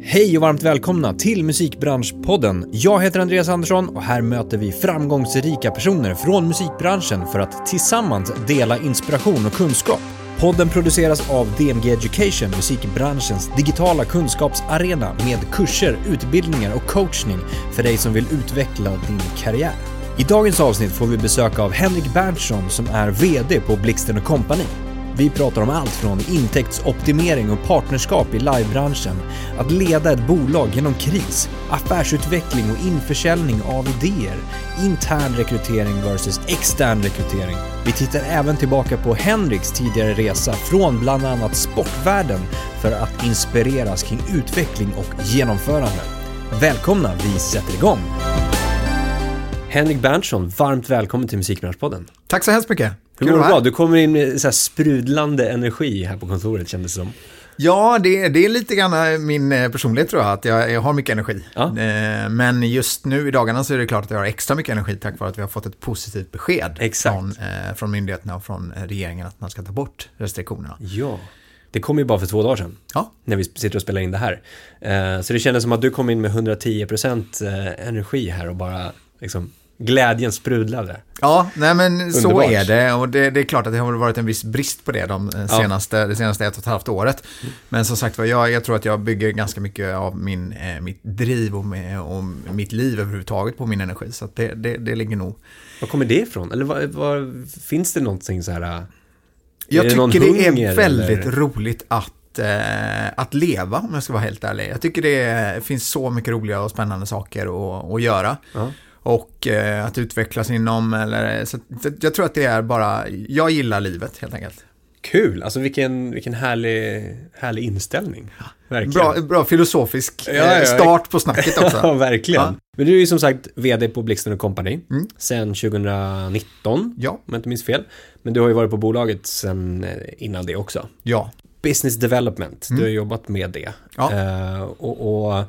Hej och varmt välkomna till Musikbranschpodden. Jag heter Andreas Andersson och här möter vi framgångsrika personer från musikbranschen för att tillsammans dela inspiration och kunskap. Podden produceras av DMG Education, musikbranschens digitala kunskapsarena med kurser, utbildningar och coachning för dig som vill utveckla din karriär. I dagens avsnitt får vi besök av Henrik Berntsson som är VD på Blixten Company. Vi pratar om allt från intäktsoptimering och partnerskap i livebranschen, att leda ett bolag genom kris, affärsutveckling och införsäljning av idéer, intern rekrytering versus extern rekrytering. Vi tittar även tillbaka på Henriks tidigare resa från bland annat sportvärlden för att inspireras kring utveckling och genomförande. Välkomna, vi sätter igång! Henrik Berntsson, varmt välkommen till Musikbranschpodden. Tack så hemskt mycket. Hur mår du bra? Du kommer in med så sprudlande energi här på kontoret kändes det som. Ja, det, det är lite grann min eh, personlighet tror jag, att jag, jag har mycket energi. Ja. Eh, men just nu i dagarna så är det klart att jag har extra mycket energi tack vare att vi har fått ett positivt besked Exakt. Från, eh, från myndigheterna och från regeringen att man ska ta bort restriktionerna. Ja. Det kom ju bara för två dagar sedan. Ja. När vi sitter och spelar in det här. Så det kändes som att du kom in med 110% energi här och bara liksom glädjen sprudlade. Ja, nej men Underbart. så är det och det, det, är klart att det har varit en viss brist på det de senaste, ja. det senaste ett och ett halvt året. Men som sagt var, jag, jag tror att jag bygger ganska mycket av min, eh, mitt driv och, med, och mitt liv överhuvudtaget på min energi. Så det, det, det ligger nog. Var kommer det ifrån? Eller var, var, finns det någonting så här? Är jag tycker det är väldigt eller? roligt att eh, att leva, om jag ska vara helt ärlig. Jag tycker det finns så mycket roliga och spännande saker att, att göra. Ja och eh, att utvecklas inom, eller, så, så jag tror att det är bara, jag gillar livet helt enkelt. Kul, alltså vilken, vilken härlig, härlig inställning. Verkligen. Bra, bra filosofisk ja, ja, start på snacket också. ja, verkligen. Ja. Men du är ju som sagt vd på Blixten Company mm. sen 2019, ja. om jag inte minns fel. Men du har ju varit på bolaget sen eh, innan det också. Ja. Business development, mm. du har jobbat med det. Ja. Uh, och, och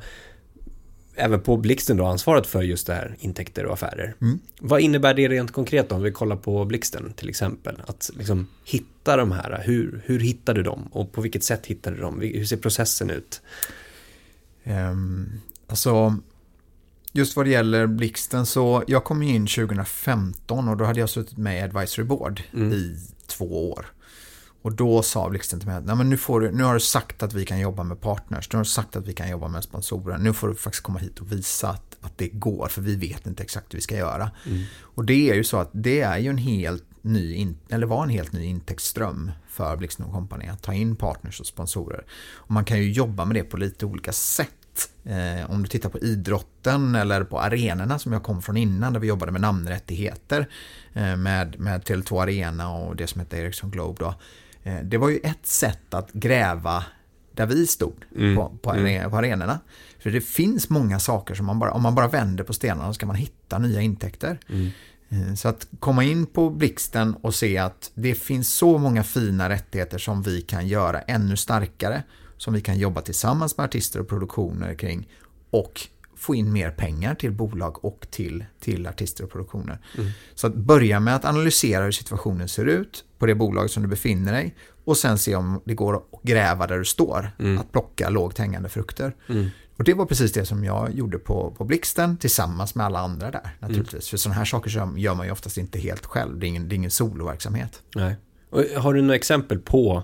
även på Blixten då ansvaret för just det här intäkter och affärer. Mm. Vad innebär det rent konkret då, om vi kollar på Blixten till exempel? Att liksom hitta de här, hur, hur hittar du dem och på vilket sätt hittar du dem? Hur ser processen ut? Um, alltså, just vad det gäller Blixten så, jag kom in 2015 och då hade jag suttit med i Advisory Board mm. i två år. Och då sa Blixten till mig att Nej, men nu, får du, nu har du sagt att vi kan jobba med partners, nu har du sagt att vi kan jobba med sponsorer, nu får du faktiskt komma hit och visa att, att det går, för vi vet inte exakt hur vi ska göra. Mm. Och det är ju så att det är ju en helt ny, in, eller var en helt ny intäktsström för Blixten Company, att ta in partners och sponsorer. Och man kan ju jobba med det på lite olika sätt. Eh, om du tittar på idrotten eller på arenorna som jag kom från innan där vi jobbade med namnrättigheter eh, med, med Tele2 Arena och det som heter Ericsson Globe då. Eh, det var ju ett sätt att gräva där vi stod mm. på, på, mm. på arenorna. För det finns många saker som man bara, om man bara vänder på stenarna så ska man hitta nya intäkter. Mm. Eh, så att komma in på Blixten och se att det finns så många fina rättigheter som vi kan göra ännu starkare. Som vi kan jobba tillsammans med artister och produktioner kring. Och få in mer pengar till bolag och till, till artister och produktioner. Mm. Så att börja med att analysera hur situationen ser ut på det bolag som du befinner dig och sen se om det går att gräva där du står. Mm. Att plocka lågt hängande frukter. Mm. Och det var precis det som jag gjorde på, på Blixten tillsammans med alla andra där naturligtvis. Mm. För sådana här saker gör man ju oftast inte helt själv. Det är ingen, det är ingen soloverksamhet. Nej. Och har du några exempel på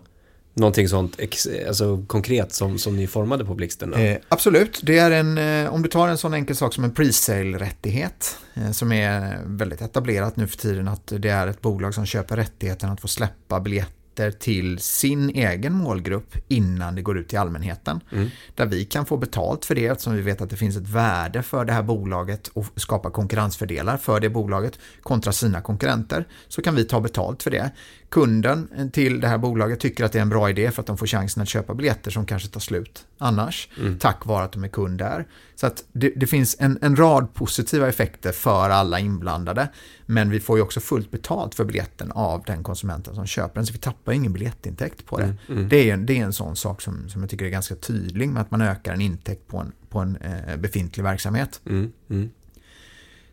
någonting sånt alltså, konkret som, som ni formade på Blixten? Eh, absolut, det är en, eh, om du tar en sån enkel sak som en pre-sale-rättighet eh, som är väldigt etablerat nu för tiden att det är ett bolag som köper rättigheten att få släppa biljetter biljetter till sin egen målgrupp innan det går ut till allmänheten. Mm. Där vi kan få betalt för det eftersom vi vet att det finns ett värde för det här bolaget och skapa konkurrensfördelar för det bolaget kontra sina konkurrenter. Så kan vi ta betalt för det. Kunden till det här bolaget tycker att det är en bra idé för att de får chansen att köpa biljetter som kanske tar slut annars. Mm. Tack vare att de är kund där. Så att det, det finns en, en, rad positiva effekter för alla inblandade. Men vi får ju också fullt betalt för biljetten av den konsumenten som köper den. Så vi tappar ingen biljettintäkt på det. Mm, mm. Det, är, det är en sån sak som, som jag tycker är ganska tydlig med att man ökar en intäkt på en, på en eh, befintlig verksamhet. Mm, mm.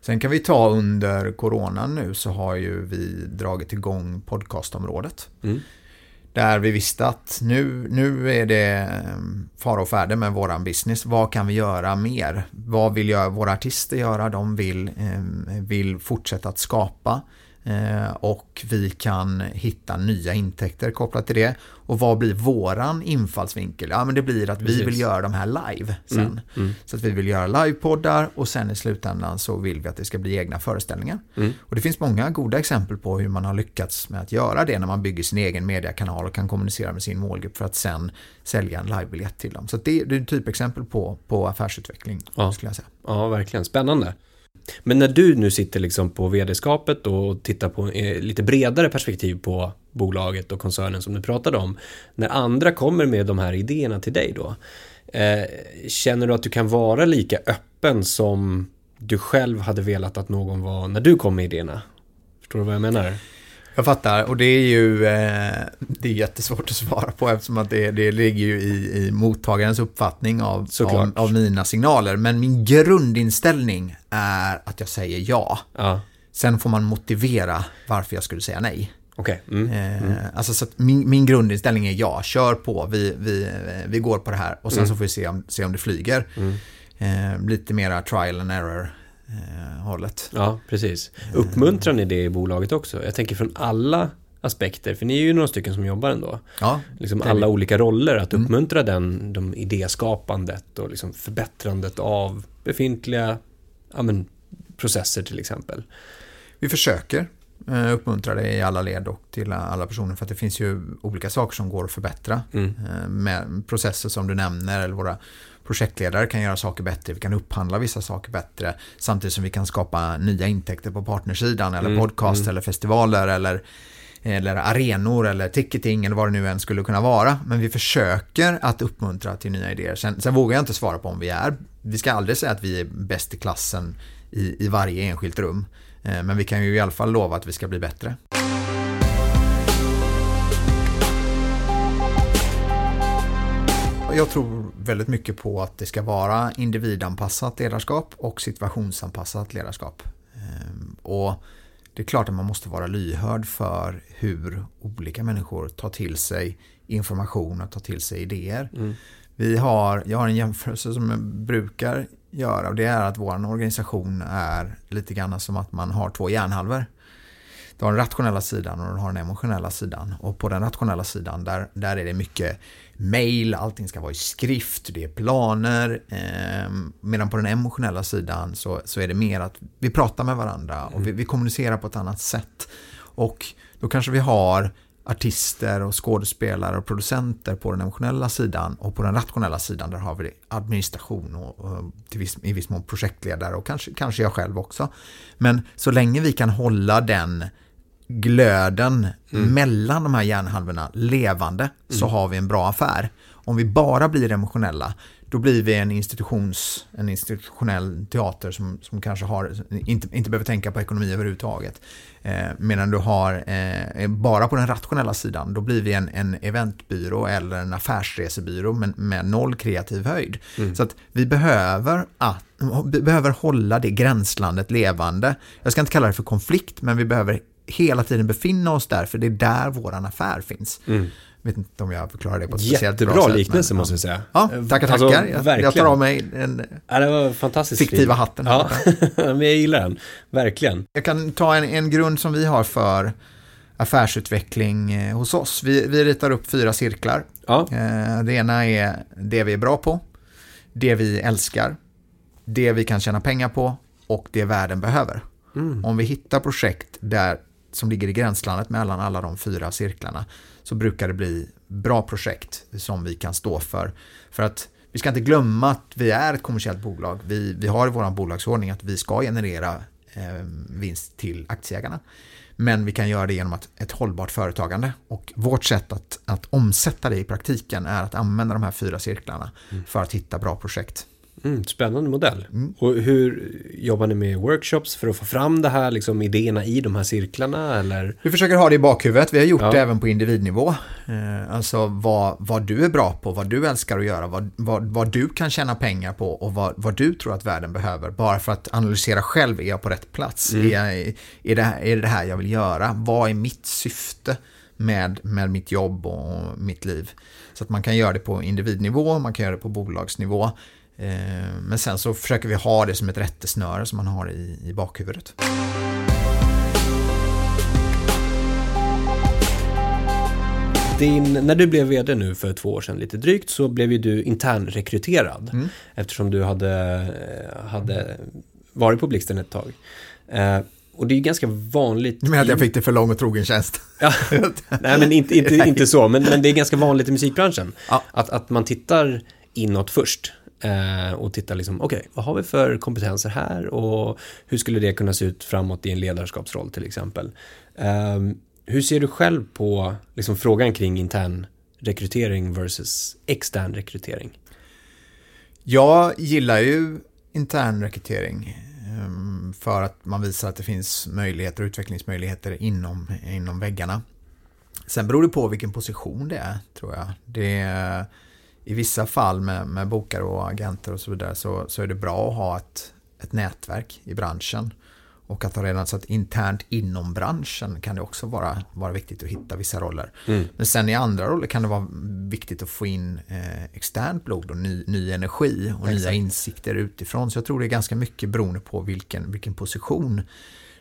Sen kan vi ta under coronan nu så har ju vi dragit igång podcastområdet. Mm. Där vi visste att nu, nu är det eh, fara och färde med våran business. Vad kan vi göra mer? Vad vill jag, våra artister göra? De vill, eh, vill fortsätta att skapa. Eh, och vi kan hitta nya intäkter kopplat till det. Och vad blir våran infallsvinkel? Ja, men det blir att Precis. vi vill göra de här live sen. Mm, mm. Så att vi vill göra livepoddar och sen i slutändan så vill vi att det ska bli egna föreställningar. Mm. Och det finns många goda exempel på hur man har lyckats med att göra det när man bygger sin egen mediekanal och kan kommunicera med sin målgrupp för att sen sälja en livebiljett till dem. Så det, det är ett typexempel på, på affärsutveckling, ja. skulle jag säga. Ja, verkligen. Spännande. Men när du nu sitter liksom på vd-skapet och tittar på eh, lite bredare perspektiv på bolaget och koncernen som du pratade om. När andra kommer med de här idéerna till dig då. Eh, känner du att du kan vara lika öppen som du själv hade velat att någon var när du kom med idéerna? Förstår du vad jag menar? Jag fattar och det är ju eh, det är jättesvårt att svara på eftersom att det, det ligger ju i, i mottagarens uppfattning av, av, av, mina signaler. Men min grundinställning är att jag säger ja. ja. Sen får man motivera varför jag skulle säga nej. Okay. Mm. Eh, mm. Alltså så min, min grundinställning är ja, kör på, vi, vi, vi går på det här och sen mm. så får vi se om, se om det flyger. Mm. Eh, lite mera trial and error eh, hållet. Ja, precis. Uppmuntrar ni det i bolaget också? Jag tänker från alla aspekter, för ni är ju några stycken som jobbar ändå. Ja, liksom alla olika roller, att mm. uppmuntra mm. den, de idéskapandet och liksom förbättrandet av befintliga ja, men, processer till exempel. Vi försöker eh, uppmuntra det i alla led och till alla personer för att det finns ju olika saker som går att förbättra. Mm. Eh, med processer som du nämner eller våra projektledare kan göra saker bättre, vi kan upphandla vissa saker bättre samtidigt som vi kan skapa nya intäkter på partnersidan eller mm, podcast mm. eller festivaler eller eller arenor eller ticketing eller vad det nu än skulle kunna vara. Men vi försöker att uppmuntra till nya idéer. Sen, sen vågar jag inte svara på om vi är, vi ska aldrig säga att vi är bäst i klassen i, i varje enskilt rum. Eh, men vi kan ju i alla fall lova att vi ska bli bättre. Jag tror väldigt mycket på att det ska vara individanpassat ledarskap och situationsanpassat ledarskap. Ehm, och det är klart att man måste vara lyhörd för hur olika människor tar till sig information och tar till sig idéer. Mm. Vi har, jag har en jämförelse som jag brukar göra och det är att vår organisation är lite grann som att man har två hjärnhalvor. Du har den rationella sidan och du har den emotionella sidan. Och på den rationella sidan där, där är det mycket mail, allting ska vara i skrift, det är planer. Eh, medan på den emotionella sidan så, så är det mer att vi pratar med varandra och vi, vi kommunicerar på ett annat sätt. Och då kanske vi har artister och skådespelare och producenter på den emotionella sidan och på den rationella sidan där har vi administration och, och viss, i viss mån projektledare och kanske, kanske jag själv också. Men så länge vi kan hålla den glöden mm. mellan de här hjärnhalvorna levande mm. så har vi en bra affär. Om vi bara blir emotionella då blir vi en, institutions, en institutionell teater som, som kanske har, inte, inte behöver tänka på ekonomi överhuvudtaget. Eh, medan du har eh, bara på den rationella sidan, då blir vi en, en eventbyrå eller en affärsresebyrå med, med noll kreativ höjd. Mm. Så att vi behöver, att, vi behöver hålla det gränslandet levande. Jag ska inte kalla det för konflikt, men vi behöver hela tiden befinna oss där, för det är där våran affär finns. Mm. Jag vet inte om jag förklarar det på ett speciellt bra sätt. Jättebra liknelse måste jag säga. Ja, tackar, alltså, tackar. Alltså, jag, jag, tar av mig den ja, det var fantastiskt fiktiva fin. hatten. Ja, men jag gillar den. Verkligen. Jag kan ta en, en grund som vi har för affärsutveckling eh, hos oss. Vi, vi ritar upp fyra cirklar. Ja. Eh, det ena är det vi är bra på, det vi älskar, det vi kan tjäna pengar på och det världen behöver. Mm. Om vi hittar projekt där som ligger i gränslandet mellan alla de fyra cirklarna så brukar det bli bra projekt som vi kan stå för. För att vi ska inte glömma att vi är ett kommersiellt bolag. Vi, vi har i vår bolagsordning att vi ska generera eh, vinst till aktieägarna. Men vi kan göra det genom att, ett hållbart företagande. Och vårt sätt att, att omsätta det i praktiken är att använda de här fyra cirklarna mm. för att hitta bra projekt. Mm, spännande modell. Mm. Och hur jobbar ni med workshops för att få fram det här, liksom idéerna i de här cirklarna? Eller? Vi försöker ha det i bakhuvudet. Vi har gjort ja. det även på individnivå. Eh, alltså vad, vad du är bra på, vad du älskar att göra, vad, vad, vad du kan tjäna pengar på och vad, vad du tror att världen behöver. Bara för att analysera själv, är jag på rätt plats? Mm. Är, jag, är, det, är det här jag vill göra? Vad är mitt syfte? med, med mitt jobb och mitt liv. Så att man kan göra det på individnivå, man kan göra det på bolagsnivå. Eh, men sen så försöker vi ha det som ett rättesnöre som man har i, i bakhuvudet. Din, när du blev vd nu för två år sedan lite drygt så blev ju du internrekryterad mm. eftersom du hade, hade varit på Blixten ett tag. Eh, och det är ganska vanligt. Du menar att jag fick det för lång och trogen tjänst? Ja, nej men inte, inte, inte så, men, men det är ganska vanligt i musikbranschen. Ja. Att, att man tittar inåt först. Eh, och tittar liksom, okej, okay, vad har vi för kompetenser här och hur skulle det kunna se ut framåt i en ledarskapsroll till exempel. Eh, hur ser du själv på liksom, frågan kring intern rekrytering versus extern rekrytering? Jag gillar ju intern rekrytering ehm, för att man visar att det finns möjligheter och utvecklingsmöjligheter inom, inom väggarna. Sen beror det på vilken position det är, tror jag. Det är, i vissa fall med, med bokare och agenter och så vidare så, så är det bra att ha ett, ett nätverk i branschen. Och att ha redan satt internt inom branschen kan det också vara, vara viktigt att hitta vissa roller. Mm. Men sen i andra roller kan det vara viktigt att få in eh, externt blod och ny, ny energi och Exakt. nya insikter utifrån. Så jag tror det är ganska mycket beroende på vilken, vilken position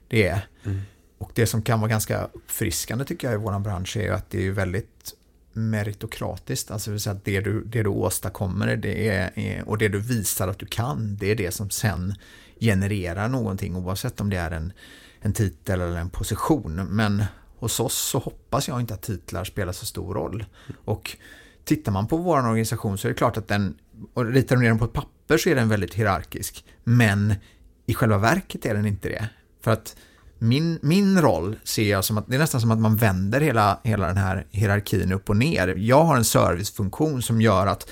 det är. Mm. Och det som kan vara ganska uppfriskande tycker jag i vår bransch är att det är väldigt meritokratiskt. Alltså det vill säga att det du, det du åstadkommer det är, och det du visar att du kan, det är det som sen genererar någonting oavsett om det är en, en titel eller en position. Men hos oss så hoppas jag inte att titlar spelar så stor roll. Och tittar man på vår organisation så är det klart att den, och ritar du ner den på ett papper så är den väldigt hierarkisk. Men i själva verket är den inte det. För att min, min roll ser jag som att det är nästan som att man vänder hela, hela den här hierarkin upp och ner. Jag har en servicefunktion som gör att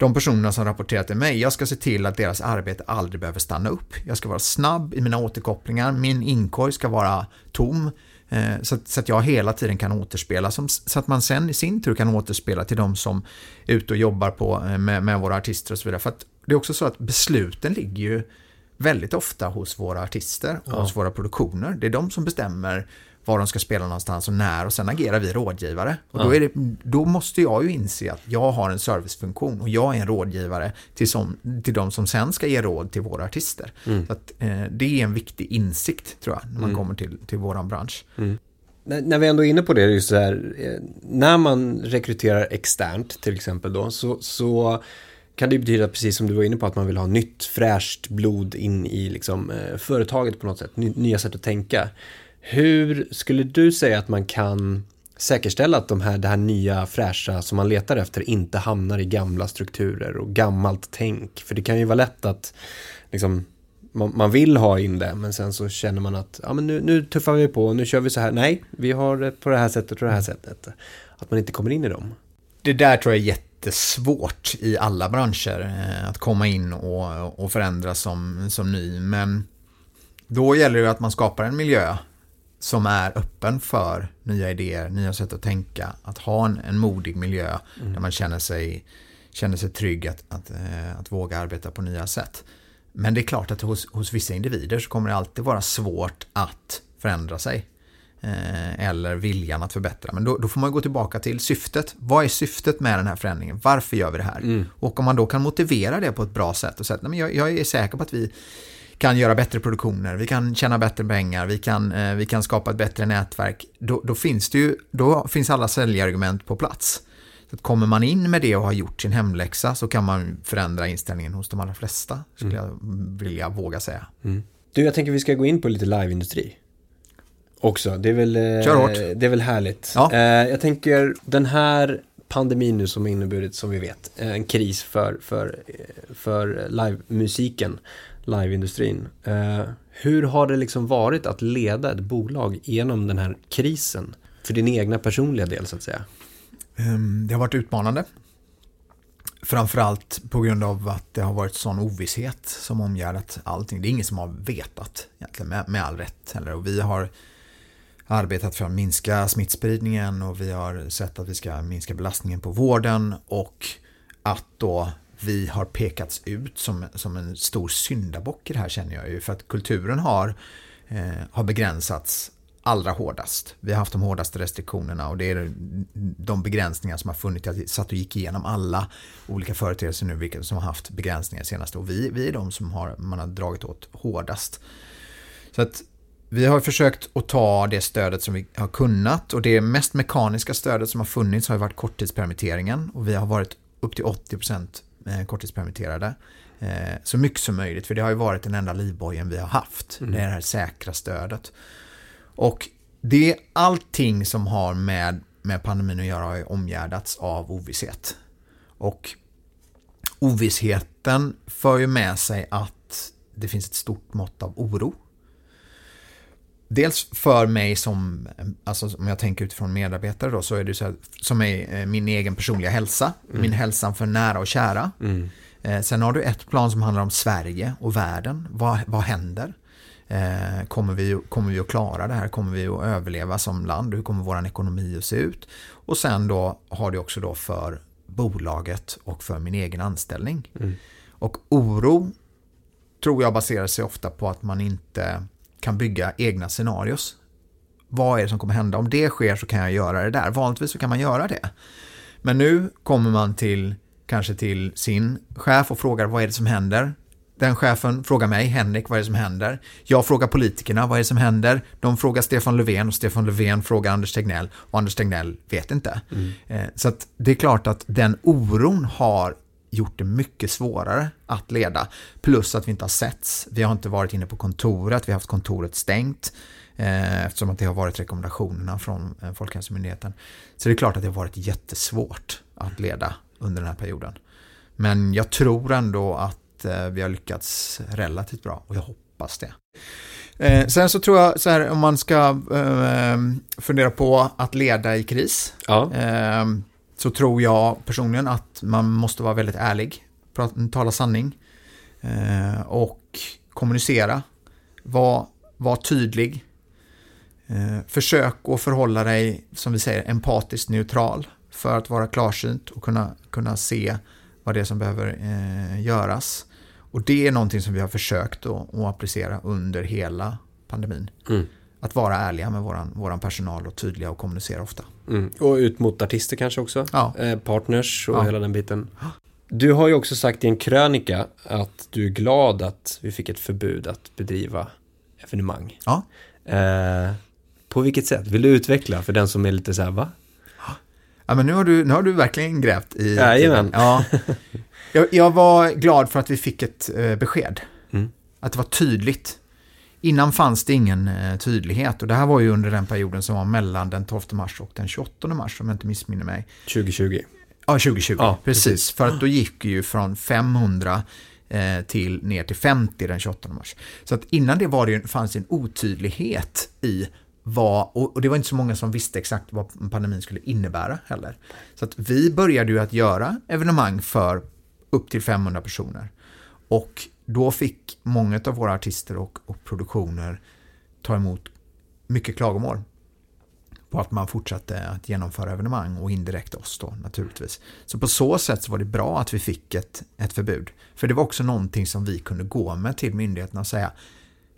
de personerna som rapporterar till mig, jag ska se till att deras arbete aldrig behöver stanna upp. Jag ska vara snabb i mina återkopplingar, min inkorg ska vara tom. Eh, så, att jag hela tiden kan återspela, så att man sen i sin tur kan återspela till de som är ute och jobbar på, eh, med, med våra artister och så vidare. För att det är också så att besluten ligger ju väldigt ofta hos våra artister och ja. hos våra produktioner. Det är de som bestämmer var de ska spela någonstans och när och sen agerar vi rådgivare. Och då, är det, då måste jag ju inse att jag har en servicefunktion och jag är en rådgivare till, som, till de som sen ska ge råd till våra artister. Mm. Så att, eh, det är en viktig insikt tror jag när man mm. kommer till, till våran bransch. Mm. När vi ändå är inne på det, just så här, eh, när man rekryterar externt till exempel då, så, så kan det betyda, precis som du var inne på, att man vill ha nytt fräscht blod in i liksom, eh, företaget på något sätt, nya sätt att tänka. Hur skulle du säga att man kan säkerställa att de här, det här nya fräscha som man letar efter inte hamnar i gamla strukturer och gammalt tänk? För det kan ju vara lätt att liksom, man, man vill ha in det, men sen så känner man att ja, men nu, nu tuffar vi på, nu kör vi så här. Nej, vi har det på det här sättet och det här sättet. Att man inte kommer in i dem. Det där tror jag är jättesvårt i alla branscher, eh, att komma in och, och förändras som, som ny. Men då gäller det att man skapar en miljö som är öppen för nya idéer, nya sätt att tänka. Att ha en, en modig miljö mm. där man känner sig, känner sig trygg att, att, äh, att våga arbeta på nya sätt. Men det är klart att hos, hos vissa individer så kommer det alltid vara svårt att förändra sig. Eh, eller viljan att förbättra. Men då, då, får man gå tillbaka till syftet. Vad är syftet med den här förändringen? Varför gör vi det här? Mm. Och om man då kan motivera det på ett bra sätt och säga att jag, jag är säker på att vi kan göra bättre produktioner, vi kan tjäna bättre pengar, vi kan, eh, vi kan skapa ett bättre nätverk. Då, då, finns det ju, då finns alla säljargument på plats. Så att kommer man in med det och har gjort sin hemläxa så kan man förändra inställningen hos de allra flesta, skulle mm. jag vilja våga säga. Mm. Du, jag tänker vi ska gå in på lite liveindustri. Också, det är väl, eh, det är väl härligt. Ja. Eh, jag tänker den här pandemin nu som inneburit, som vi vet, en kris för, för, för livemusiken liveindustrin. Eh, hur har det liksom varit att leda ett bolag genom den här krisen? För din egna personliga del så att säga. Ehm, det har varit utmanande. Framförallt på grund av att det har varit sån ovisshet som omgärdat allting. Det är ingen som har vetat egentligen med, med all rätt heller. Och vi har arbetat för att minska smittspridningen och vi har sett att vi ska minska belastningen på vården och att då vi har pekats ut som, som en stor syndabock i det här känner jag ju. För att kulturen har, eh, har begränsats allra hårdast. Vi har haft de hårdaste restriktionerna och det är de begränsningar som har funnits. Jag satt och gick igenom alla olika företeelser nu vilka som har haft begränsningar senast och vi, vi är de som har, man har dragit åt hårdast. Så att vi har försökt att ta det stödet som vi har kunnat och det mest mekaniska stödet som har funnits har varit korttidspermitteringen och vi har varit upp till 80% eh, korttidspermitterade. Eh, så mycket som möjligt, för det har ju varit den enda livbojen vi har haft. Mm. Det är det här säkra stödet. Och det är allting som har med, med pandemin att göra har omgärdats av ovisshet. Och ovissheten för ju med sig att det finns ett stort mått av oro. Dels för mig som, alltså om jag tänker utifrån medarbetare då, så är det så här, som är eh, min egen personliga hälsa, mm. min hälsa för nära och kära. Mm. Eh, sen har du ett plan som handlar om Sverige och världen. Vad, vad händer? Eh, kommer, vi, kommer vi att klara det här? Kommer vi att överleva som land? Hur kommer vår ekonomi att se ut? Och sen då har det också då för bolaget och för min egen anställning. Mm. Och oro tror jag baserar sig ofta på att man inte kan bygga egna scenarios. Vad är det som kommer hända? Om det sker så kan jag göra det där. Vanligtvis så kan man göra det. Men nu kommer man till kanske till sin chef och frågar vad är det som händer? Den chefen frågar mig, Henrik, vad är det som händer? Jag frågar politikerna, vad är det som händer? De frågar Stefan Löfven och Stefan Löfven frågar Anders Tegnell och Anders Tegnell vet inte. Mm. Eh, så det är klart att den oron har gjort det mycket svårare att leda. Plus att vi inte har setts. Vi har inte varit inne på kontoret, vi har haft kontoret stängt eh, eftersom att det har varit rekommendationerna från eh, Folkhälsomyndigheten. Så det är klart att det har varit jättesvårt att leda under den här perioden. Men jag tror ändå att eh, vi har lyckats relativt bra och jag hoppas det. Eh, sen så tror jag så här om man ska eh, fundera på att leda i kris. Ja. Så tror jag personligen att man måste vara väldigt ärlig, tala sanning eh, och kommunicera. Var, var tydlig. Eh, försök att förhålla dig, som vi säger, empatiskt neutral för att vara klarsynt och kunna, kunna se vad det är som behöver eh, göras. Och det är någonting som vi har försökt att, att applicera under hela pandemin. Mm. Att vara ärliga med våran, våran personal och tydliga och kommunicera ofta. Mm. Och ut mot artister kanske också? Ja. Eh, partners och ja. hela den biten. Du har ju också sagt i en krönika att du är glad att vi fick ett förbud att bedriva evenemang. Ja. Eh, på vilket sätt? Vill du utveckla för den som är lite så här, va? Ja, men nu har du, nu har du verkligen grävt i... Jajamän. Ja. Jag, jag var glad för att vi fick ett eh, besked. Mm. Att det var tydligt. Innan fanns det ingen eh, tydlighet och det här var ju under den perioden som var mellan den 12 mars och den 28 mars om jag inte missminner mig. 2020. Ja, 2020. Ja, precis. precis. För att då gick ju från 500 eh, till ner till 50 den 28 mars. Så att innan det var det, fanns det en otydlighet i vad, och det var inte så många som visste exakt vad pandemin skulle innebära heller. Så att vi började ju att göra evenemang för upp till 500 personer. Och då fick många av våra artister och, och produktioner ta emot mycket klagomål på att man fortsatte att genomföra evenemang och indirekt oss då naturligtvis. Så på så sätt så var det bra att vi fick ett, ett förbud. För det var också någonting som vi kunde gå med till myndigheterna och säga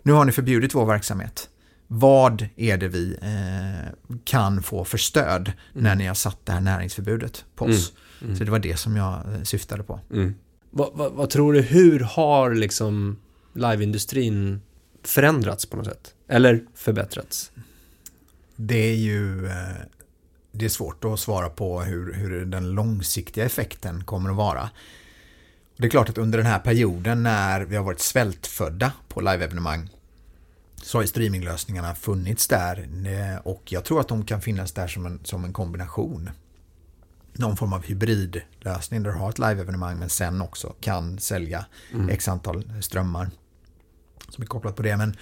nu har ni förbjudit vår verksamhet vad är det vi eh, kan få för stöd mm. när ni har satt det här näringsförbudet på oss. Mm. Mm. Så det var det som jag eh, syftade på. Vad, vad, vad, tror du, hur har liksom liveindustrin förändrats på något sätt? Eller förbättrats? Det är ju eh, det är svårt att svara på hur, hur den långsiktiga effekten kommer att vara. Det är klart att under den här perioden när vi har varit svältfödda på live-evenemang så har streaminglösningarna funnits där eh, och jag tror att de kan finnas där som en, som en kombination. Någon form av hybridlösning där du har ett live-evenemang men sen också kan sälja mm. x antal strömmar som är kopplat på det. Men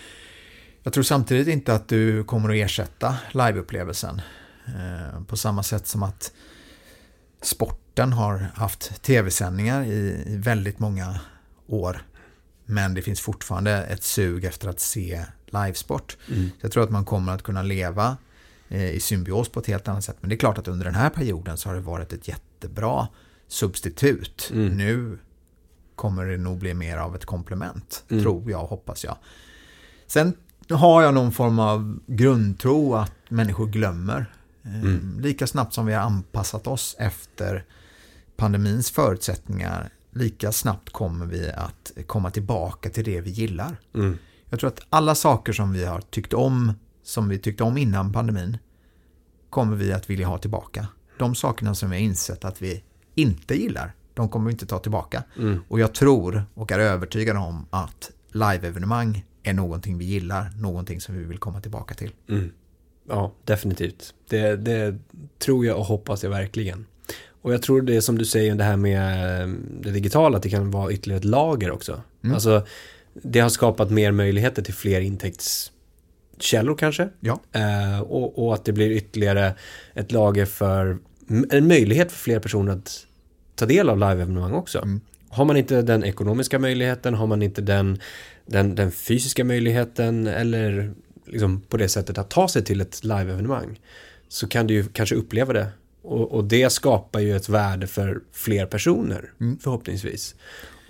jag tror samtidigt inte att du kommer att ersätta liveupplevelsen eh, på samma sätt som att sporten har haft tv-sändningar i, i väldigt många år. Men det finns fortfarande ett sug efter att se livesport. Mm. Så jag tror att man kommer att kunna leva i symbios på ett helt annat sätt. Men det är klart att under den här perioden så har det varit ett jättebra substitut. Mm. Nu kommer det nog bli mer av ett komplement, mm. tror jag hoppas jag. Sen har jag någon form av grundtro att människor glömmer. Eh, Mm. Lika snabbt som vi har anpassat oss efter pandemins förutsättningar, lika snabbt kommer vi att komma tillbaka till det vi gillar. Mm. Jag tror att alla saker som vi har tyckt om, som vi tyckte om innan pandemin, kommer vi att vilja ha tillbaka. De sakerna som vi har insett att vi inte gillar, de kommer vi inte ta tillbaka. Mm. Och jag tror och är övertygad om att live-evenemang är någonting vi gillar, någonting som vi vill komma tillbaka till. Mm. Ja, definitivt. Det, det tror jag och hoppas jag verkligen. Och jag tror det som du säger det här med eh, det digitala, att det kan vara ytterligare ett lager också. Mm. Alltså, det har skapat mer möjligheter till fler intäktskällor kanske. Ja. Eh, och, och att det blir ytterligare ett lager för, en möjlighet för fler personer att ta del av live-evenemang också. Mm. Har man inte den ekonomiska möjligheten, har man inte den, den, den fysiska möjligheten eller liksom på det sättet att ta sig till ett live-evenemang så kan du ju kanske uppleva det. Och, och det skapar ju ett värde för fler personer, Mm. förhoppningsvis.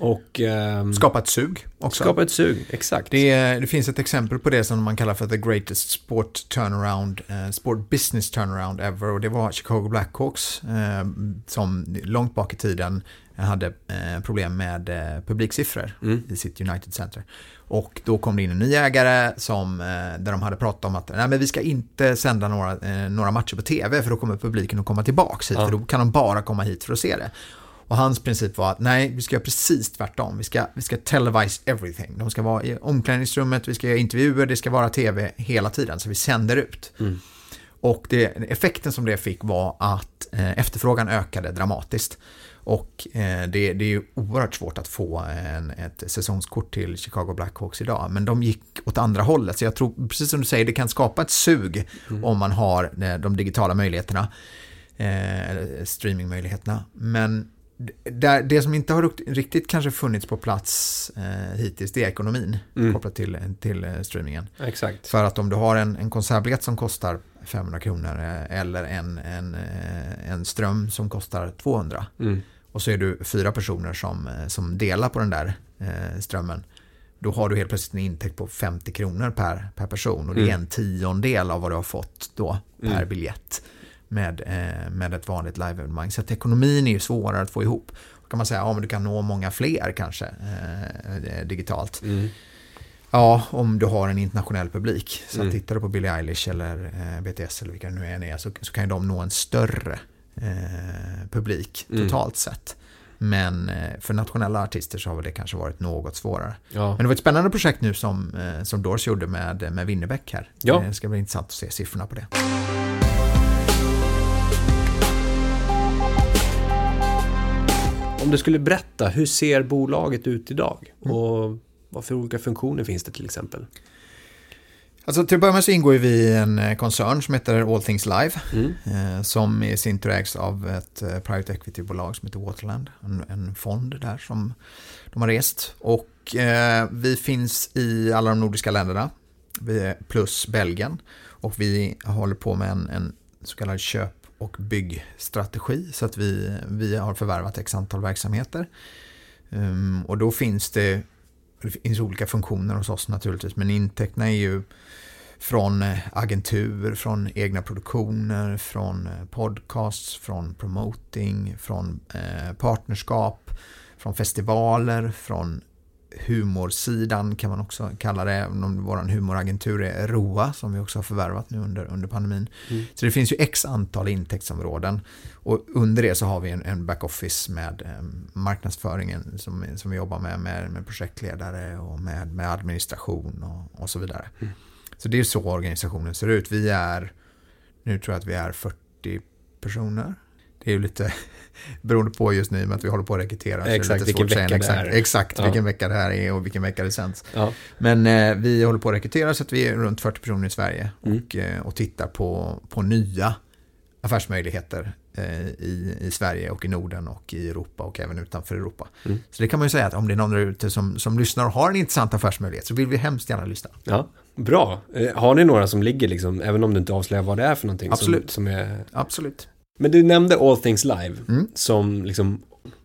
Och ehm, Skapa ett sug också. skapa ett sug, exakt. Det, är, det finns ett exempel på det som man kallar för the greatest sport turnaround, eh, sport business turnaround ever och det var Chicago Blackhawks eh, som långt bak i tiden hade eh, problem med eh, publiksiffror Mm. i sitt United Center. Och då kom det in en ny ägare som, eh, där de hade pratat om att Nej, men vi ska inte sända några, eh, några matcher på tv för då kommer publiken att komma tillbaka hit Ja. för då kan de bara komma hit för att se det. Och hans princip var att nej, vi ska göra precis tvärtom. Vi ska, vi ska televise everything. De ska vara i omklädningsrummet, vi ska göra intervjuer, det ska vara tv hela tiden, så vi sänder ut. Mm. Och det, effekten som det fick var att eh, efterfrågan ökade dramatiskt. Och eh, det, det är ju oerhört svårt att få en, ett säsongskort till Chicago Blackhawks idag. Men de gick åt andra hållet. Så jag tror, precis som du säger, det kan skapa ett sug om man har eh, de digitala möjligheterna. Eh, streamingmöjligheterna. Men det, det som inte har riktigt kanske funnits på plats eh, hittills, det är ekonomin Mm. kopplat till, till eh, streamingen. Exakt. För att om du har en, en konsertbiljett som kostar 500 kronor eh, eller en, en, eh, en ström som kostar 200 Mm. och så är du fyra personer som, som delar på den där eh, strömmen då har du helt plötsligt en intäkt på 50 kronor per, per person och det är Mm. en tiondel av vad du har fått då per Mm. biljett med, eh, med ett vanligt live-evenemang. Så att ekonomin är ju svårare att få ihop. Då kan man säga att ja, men du kan nå många fler kanske eh, digitalt. Mm. Ja, om du har en internationell publik. Så Mm. tittar du på Billie Eilish eller eh, BTS eller vilka det nu än är så, så kan ju de nå en större eh, publik Mm. totalt sett. Men eh, för nationella artister så har det kanske varit något svårare. Ja. Men det var ett spännande projekt nu som, eh, som Doors gjorde med, med Winnerbäck här. Ja. Det ska bli intressant att se siffrorna på det. Om du skulle berätta, hur ser bolaget ut idag? Mm. Och vad för olika funktioner finns det till exempel? Alltså till att börja med så ingår vi i en eh, koncern som heter All Things Live. Mm. Eh, som i sin tur ägs av ett eh, private equity-bolag som heter Waterland. En, en fond där som de har rest. Och eh, vi finns i alla de nordiska länderna. Vi plus Belgien. Och vi håller på med en, en så kallad köp och byggstrategi. Så att vi, vi har förvärvat x antal verksamheter. Um, och då finns det, det finns olika funktioner hos oss naturligtvis. Men intäkterna är ju från eh, agentur, från egna produktioner, från eh, podcasts, från promoting, från eh, partnerskap, från festivaler, från humorsidan kan man också kalla det. Vår humoragentur är ROA som vi också har förvärvat nu under, under pandemin. Mm. Så det finns ju x antal intäktsområden och under det så har vi en, en backoffice med eh, marknadsföringen som, som vi jobbar med, med, med projektledare och med, med administration och, och så vidare. Mm. Så det är så organisationen ser ut. Vi är, nu tror jag att vi är 40 personer. Det är ju lite beroende på just nu med att vi håller på att rekrytera. Exakt, vilken vecka det exakt, är. Exakt Ja. vilken vecka det här är och vilken vecka det sänds. Ja. Men eh, vi håller på att rekrytera så att vi är runt 40 personer i Sverige Mm. och, eh, och tittar på, på nya affärsmöjligheter eh, i, i Sverige och i Norden och i Europa och även utanför Europa. Mm. Så det kan man ju säga att om det är någon där ute som, som lyssnar och har en intressant affärsmöjlighet så vill vi hemskt gärna lyssna. ja. Bra. Eh, Har ni några som ligger liksom, även om du inte avslöjar vad det är för någonting? Absolut. Som, som är... Absolut. Men du nämnde All Things Live Mm. som liksom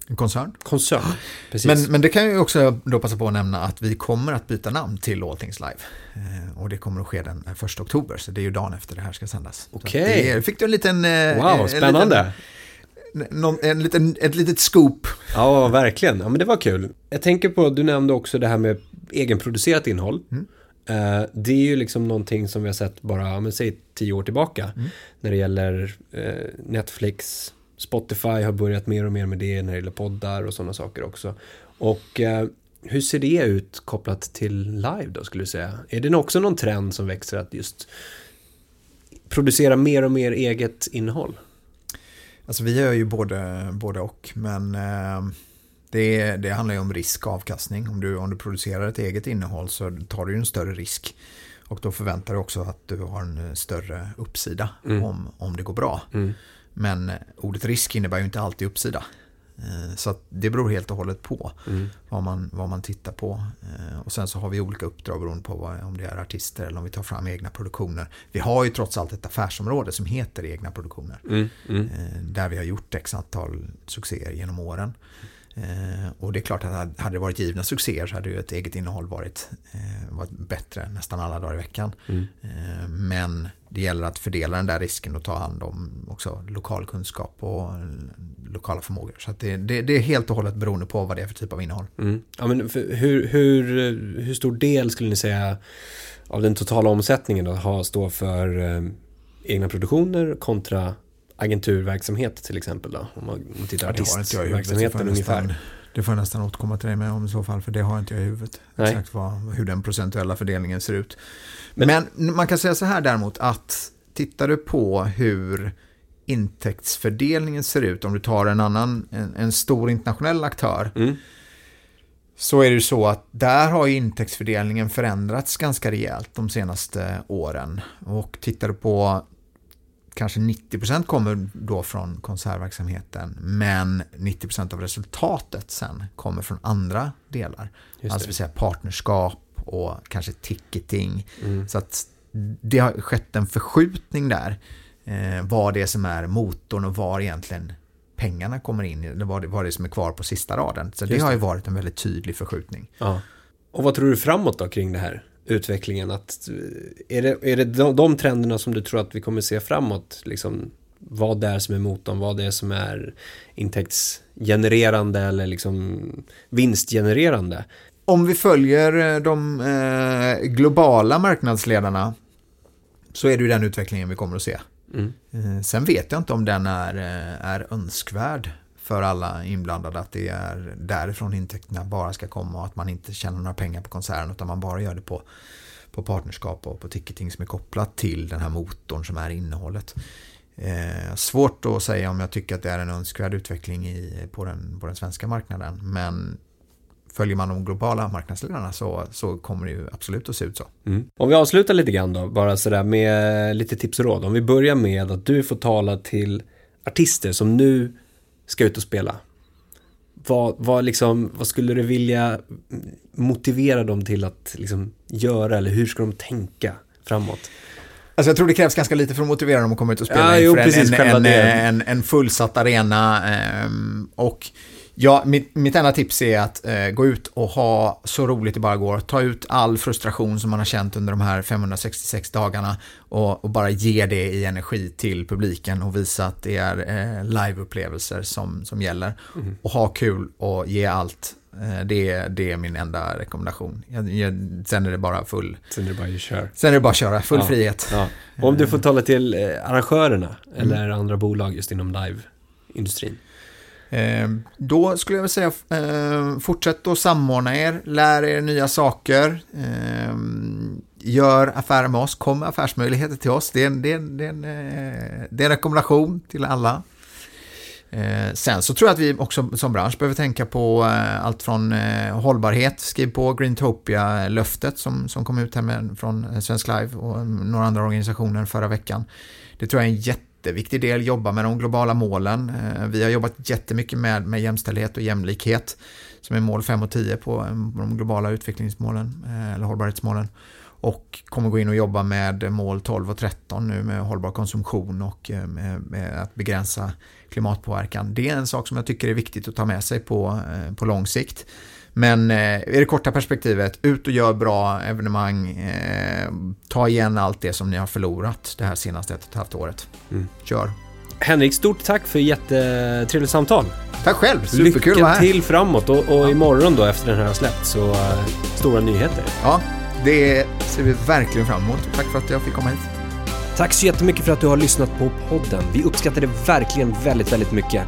En koncern. Koncern, precis. Men, men det kan jag också då passa på att nämna att vi kommer att byta namn till All Things Live. Eh, och det kommer att ske den 1 oktober, så det är ju dagen efter det här ska sändas. Okej. Okay. Fick du en liten... eh, wow, en spännande. Liten, någon, en liten, ett litet scoop. Ja, verkligen. Ja, men det var kul. Jag tänker på, du nämnde också det här med egenproducerat innehåll. Mm. Eh, det är ju liksom någonting som vi har sett bara, men säg tio år tillbaka. Mm. När det gäller eh, Netflix, Spotify har börjat mer och mer med det när det gäller poddar och sådana saker också. Och eh, hur ser det ut kopplat till live då skulle du säga? Är det också någon trend som växer att just producera mer och mer eget innehåll? Alltså vi gör ju både, både och, men eh, det, det handlar ju om risk och avkastning. Om du, om du producerar ett eget innehåll så tar du ju en större risk. Och då förväntar du också att du har en större uppsida Mm. om, om det går bra. Mm. Men ordet risk innebär ju inte alltid uppsida. Eh, Så det beror helt och hållet på Mm. vad man, vad man tittar på. Eh, Och sen så har vi olika uppdrag beroende på vad, om det är artister eller om vi tar fram egna produktioner. Vi har ju trots allt ett affärsområde som heter egna produktioner. Mm. Mm. Eh, Där vi har gjort x antal succéer genom åren. Eh, Och det är klart att hade det varit givna succéer så hade ju ett eget innehåll varit, eh, varit bättre nästan alla dagar i veckan. Mm. Eh, Men det gäller att fördela den där risken och ta hand om också lokal kunskap och lokala förmågor. Så det, det, det är helt och hållet beroende på vad det är för typ av innehåll. Mm. Ja, men hur, hur, hur stor del skulle ni säga av den totala omsättningen då, har, står för egna produktioner kontra agenturverksamhet till exempel då? Om man, tittar artistverksamheten ungefär. nästan- Det får jag nästan återkomma till dig med om i så fall, för det har inte jag i huvudet. Nej. Exakt vad, hur den procentuella fördelningen ser ut. Men- Men, man kan säga så här däremot att tittar du på hur intäktsfördelningen ser ut, om du tar en annan, en, en stor internationell aktör, Mm. så är det ju så att där har ju intäktsfördelningen förändrats ganska rejält de senaste åren. Och tittar du på kanske 90% kommer då från konsertverksamheten men 90% av resultatet sen kommer från andra delar. Alltså det. säga partnerskap och kanske ticketing. Mm. Så att det har skett en förskjutning där. Eh, vad det är som är motorn och var egentligen pengarna kommer in, eller vad det, vad det är som är kvar på sista raden. Så det Just har ju det. varit en väldigt tydlig förskjutning. Ja. Och vad tror du framåt då kring det här? Utvecklingen? Att, är det, är det de, de trenderna som du tror att vi kommer se framåt? Liksom, vad det är som är motorn, vad det är som är intäktsgenererande eller liksom vinstgenererande? Om vi följer eh, de eh, globala marknadsledarna så är det ju den utvecklingen vi kommer att se. Mm. Eh, sen vet jag inte om den är, eh, är önskvärd för alla inblandade, att det är därifrån intäkterna bara ska komma och att man inte tjänar några pengar på konserten utan man bara gör det på, på partnerskap och på ticketing som är kopplat till den här motorn som är innehållet. Eh, svårt att säga om jag tycker att det är en önskvärd utveckling i, på, den, på den svenska marknaden, men följer man de globala marknadsledarna så, så kommer det ju absolut att se ut så. Mm. Om vi avslutar lite grann då, bara sådär med lite tips och råd. Om vi börjar med att du får tala till artister som nu ska ut och spela. Vad, vad, liksom, vad skulle du vilja motivera dem till att liksom göra eller hur ska de tänka framåt? Alltså jag tror det krävs ganska lite för att motivera dem att komma ut och spela Ja, jo, inför precis, en, en, en, en fullsatt arena. ehm, och ja, mitt, mitt enda tips är att eh, gå ut och ha så roligt det bara går. Ta ut all frustration som man har känt under de här 566 dagarna och, och bara ge det i energi till publiken och visa att det är eh, liveupplevelser som, som gäller. Mm. Och ha kul och ge allt. Eh, det, är- det är min enda rekommendation. Jag, jag, sen är det bara full Sen är det bara att köra. Sen är det bara att köra, full Ja. frihet. Ja. Om du får tala till eh, arrangörerna eller andra bolag just inom live-industrin. Eh, då skulle jag vilja säga, eh, fortsätt att samordna er, lär er nya saker, eh, gör affärer med oss, kom med affärsmöjligheter till oss. Det är en, det är en, det är en, eh, det är en rekommendation till alla. Eh, sen så tror jag att vi också som bransch behöver tänka på eh, allt från eh, hållbarhet, skriv på Greentopia-löftet som, som kom ut här med, från Svensk Live och några andra organisationer förra veckan. Det tror jag är en jätteviktig del, jobba med de globala målen. Eh, vi har jobbat jättemycket med, med jämställdhet och jämlikhet som är mål 5 och 10 på eh, de globala utvecklingsmålen eh, eller hållbarhetsmålen. och kommer gå in och jobba med mål 12 och 13 nu med hållbar konsumtion och med, med att begränsa klimatpåverkan. Det är en sak som jag tycker är viktigt att ta med sig på, på lång sikt. Men eh, i det korta perspektivet, ut och gör bra evenemang. Eh, ta igen allt det som ni har förlorat det här senaste ett och ett halvt året. Mm. Kör! Henrik, stort tack för jättetrevligt samtal. Tack själv, superkul vara här. Lycka till framåt och, och ja. imorgon då efter den här har släppt så uh, stora nyheter. Ja, det ser vi verkligen fram emot. Tack för att jag fick komma hit. Tack så jättemycket för att du har lyssnat på podden. Vi uppskattar det verkligen väldigt, väldigt mycket.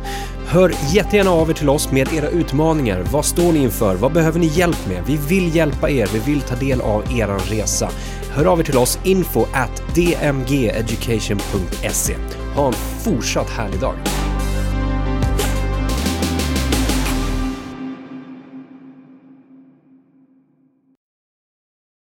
Hör jättegärna av er till oss med era utmaningar. Vad står ni inför? Vad behöver ni hjälp med? Vi vill hjälpa er. Vi vill ta del av er resa. Hör av er till oss info at dmgeducation.se. Ha en fortsatt härlig dag.